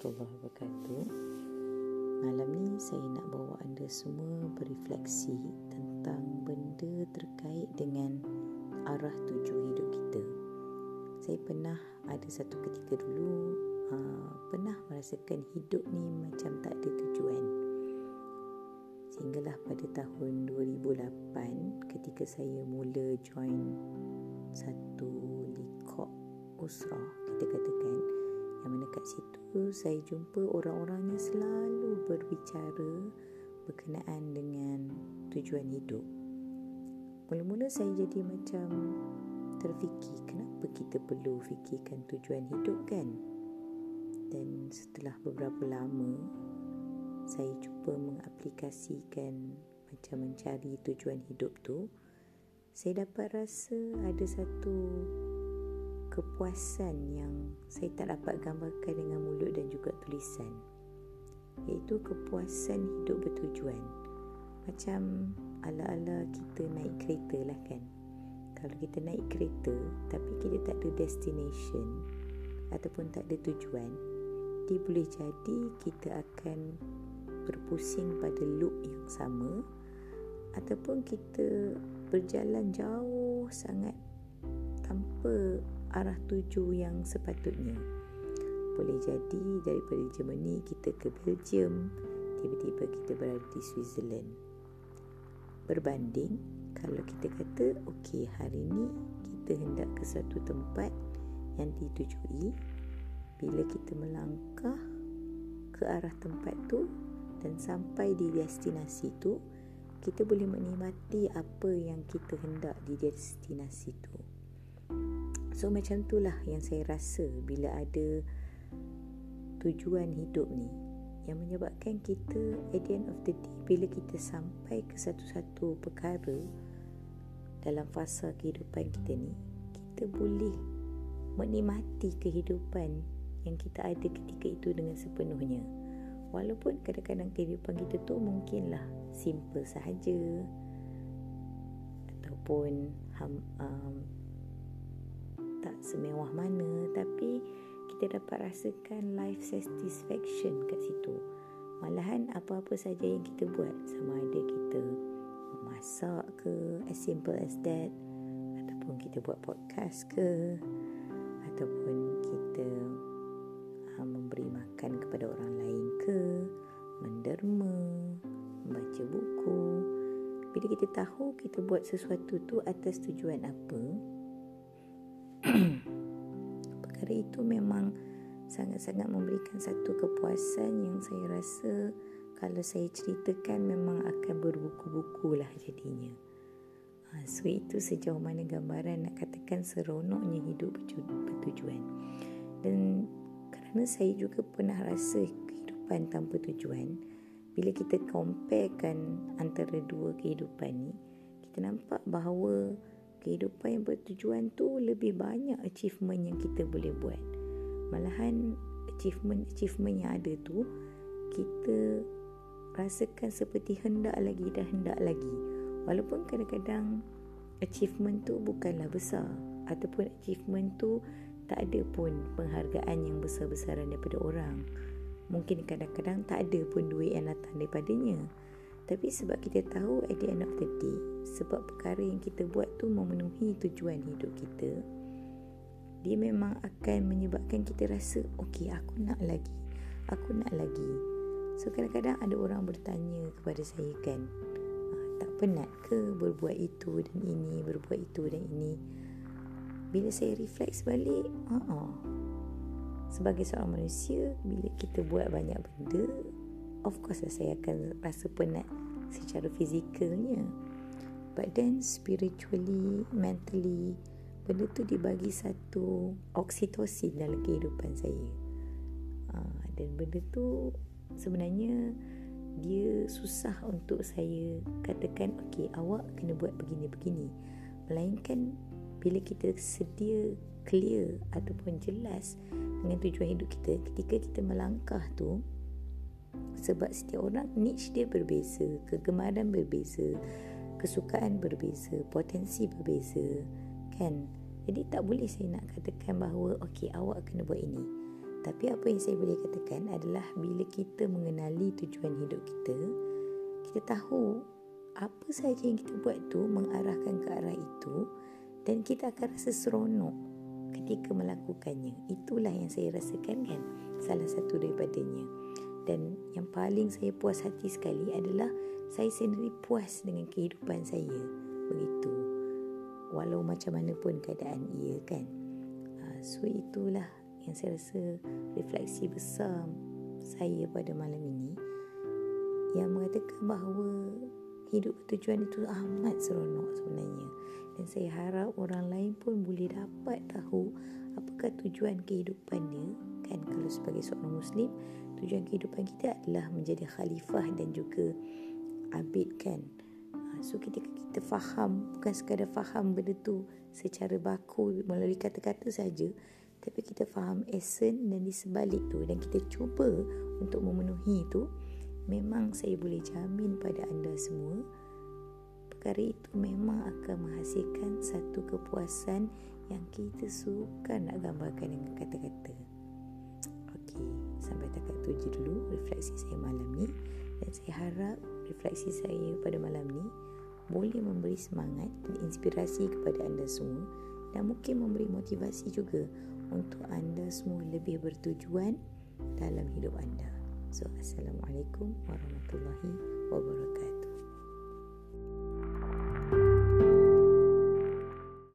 warahmatullahi wabarakatuh. Malam ni saya nak bawa anda semua berefleksi tentang benda terkait dengan arah tuju hidup kita. Saya pernah ada satu ketika dulu uh, pernah merasakan hidup ni macam tak ada tujuan. Sehinggalah pada tahun 2008 ketika saya mula join satu likok usrah kita katakan yang mana kat situ saya jumpa orang-orang yang selalu berbicara berkenaan dengan tujuan hidup. Mula-mula saya jadi macam terfikir kenapa kita perlu fikirkan tujuan hidup kan? Dan setelah beberapa lama saya cuba mengaplikasikan macam mencari tujuan hidup tu saya dapat rasa ada satu kepuasan yang saya tak dapat gambarkan dengan mulut dan juga tulisan. Iaitu kepuasan hidup bertujuan. Macam ala-ala kita naik kereta lah kan. Kalau kita naik kereta tapi kita tak ada destination ataupun tak ada tujuan dia boleh jadi kita akan berpusing pada loop yang sama ataupun kita berjalan jauh sangat tanpa arah tuju yang sepatutnya. Boleh jadi daripada Germany kita ke Belgium, tiba-tiba kita berada di Switzerland. Berbanding kalau kita kata okey hari ini kita hendak ke satu tempat yang ditujui bila kita melangkah ke arah tempat tu dan sampai di destinasi tu kita boleh menikmati apa yang kita hendak di destinasi tu. So macam itulah yang saya rasa bila ada tujuan hidup ni yang menyebabkan kita at the end of the day bila kita sampai ke satu-satu perkara dalam fasa kehidupan kita ni kita boleh menikmati kehidupan yang kita ada ketika itu dengan sepenuhnya. Walaupun kadang-kadang kehidupan kita tu mungkinlah simple sahaja ataupun um, tak semewah mana tapi kita dapat rasakan life satisfaction kat situ. Malahan apa-apa saja yang kita buat sama ada kita memasak ke as simple as that ataupun kita buat podcast ke ataupun kita uh, memberi makan kepada orang lain ke menderma membaca buku. Bila kita tahu kita buat sesuatu tu atas tujuan apa perkara itu memang sangat-sangat memberikan satu kepuasan yang saya rasa kalau saya ceritakan memang akan berbuku-buku lah jadinya. Ha, so itu sejauh mana gambaran nak katakan seronoknya hidup bertujuan. Dan kerana saya juga pernah rasa kehidupan tanpa tujuan, bila kita comparekan antara dua kehidupan ni, kita nampak bahawa kehidupan yang bertujuan tu lebih banyak achievement yang kita boleh buat. Malahan achievement-achievement yang ada tu kita rasakan seperti hendak lagi dan hendak lagi. Walaupun kadang-kadang achievement tu bukanlah besar ataupun achievement tu tak ada pun penghargaan yang besar-besaran daripada orang. Mungkin kadang-kadang tak ada pun duit yang datang daripadanya. Tapi sebab kita tahu at the end of the day Sebab perkara yang kita buat tu memenuhi tujuan hidup kita Dia memang akan menyebabkan kita rasa Okay aku nak lagi. Aku nak lagi. So kadang-kadang ada orang bertanya kepada saya kan ah, Tak penat ke berbuat itu dan ini Berbuat itu dan ini? Bila saya reflect balik uh-uh. Sebagai seorang manusia Bila kita buat banyak benda of course lah saya akan rasa penat secara fizikalnya. But then spiritually mentally benda tu dibagi satu oksitosin dalam kehidupan saya. Uh, dan benda tu sebenarnya dia susah untuk saya katakan okey awak kena buat begini-begini. Melainkan bila kita sedia clear ataupun jelas dengan tujuan hidup kita ketika kita melangkah tu sebab setiap orang niche dia berbeza, kegemaran berbeza, kesukaan berbeza, potensi berbeza, kan? Jadi tak boleh saya nak katakan bahawa okey awak kena buat ini. Tapi apa yang saya boleh katakan adalah bila kita mengenali tujuan hidup kita, kita tahu apa saja yang kita buat tu mengarahkan ke arah itu dan kita akan rasa seronok ketika melakukannya. Itulah yang saya rasakan kan salah satu daripadanya. Dan yang paling saya puas hati sekali adalah saya sendiri puas dengan kehidupan saya. Begitu. Walau macam mana pun keadaan ia kan. Ah, so itulah yang saya rasa refleksi besar saya pada malam ini yang mengatakan bahawa hidup bertujuan itu amat seronok sebenarnya dan saya harap orang lain pun boleh dapat tahu apakah tujuan kehidupannya kan kalau sebagai seorang muslim tujuan kehidupan kita adalah menjadi khalifah dan juga abid kan ha, so ketika kita faham bukan sekadar faham benda tu secara baku melalui kata-kata saja tapi kita faham esen dan di sebalik tu dan kita cuba untuk memenuhi itu memang saya boleh jamin pada anda semua perkara itu memang akan menghasilkan satu kepuasan yang kita suka nak gambarkan dengan kata-kata. Okey, sampai takat tu je dulu refleksi saya malam ni dan saya harap refleksi saya pada malam ni boleh memberi semangat dan inspirasi kepada anda semua dan mungkin memberi motivasi juga untuk anda semua lebih bertujuan dalam hidup anda. So, Assalamualaikum warahmatullahi wabarakatuh.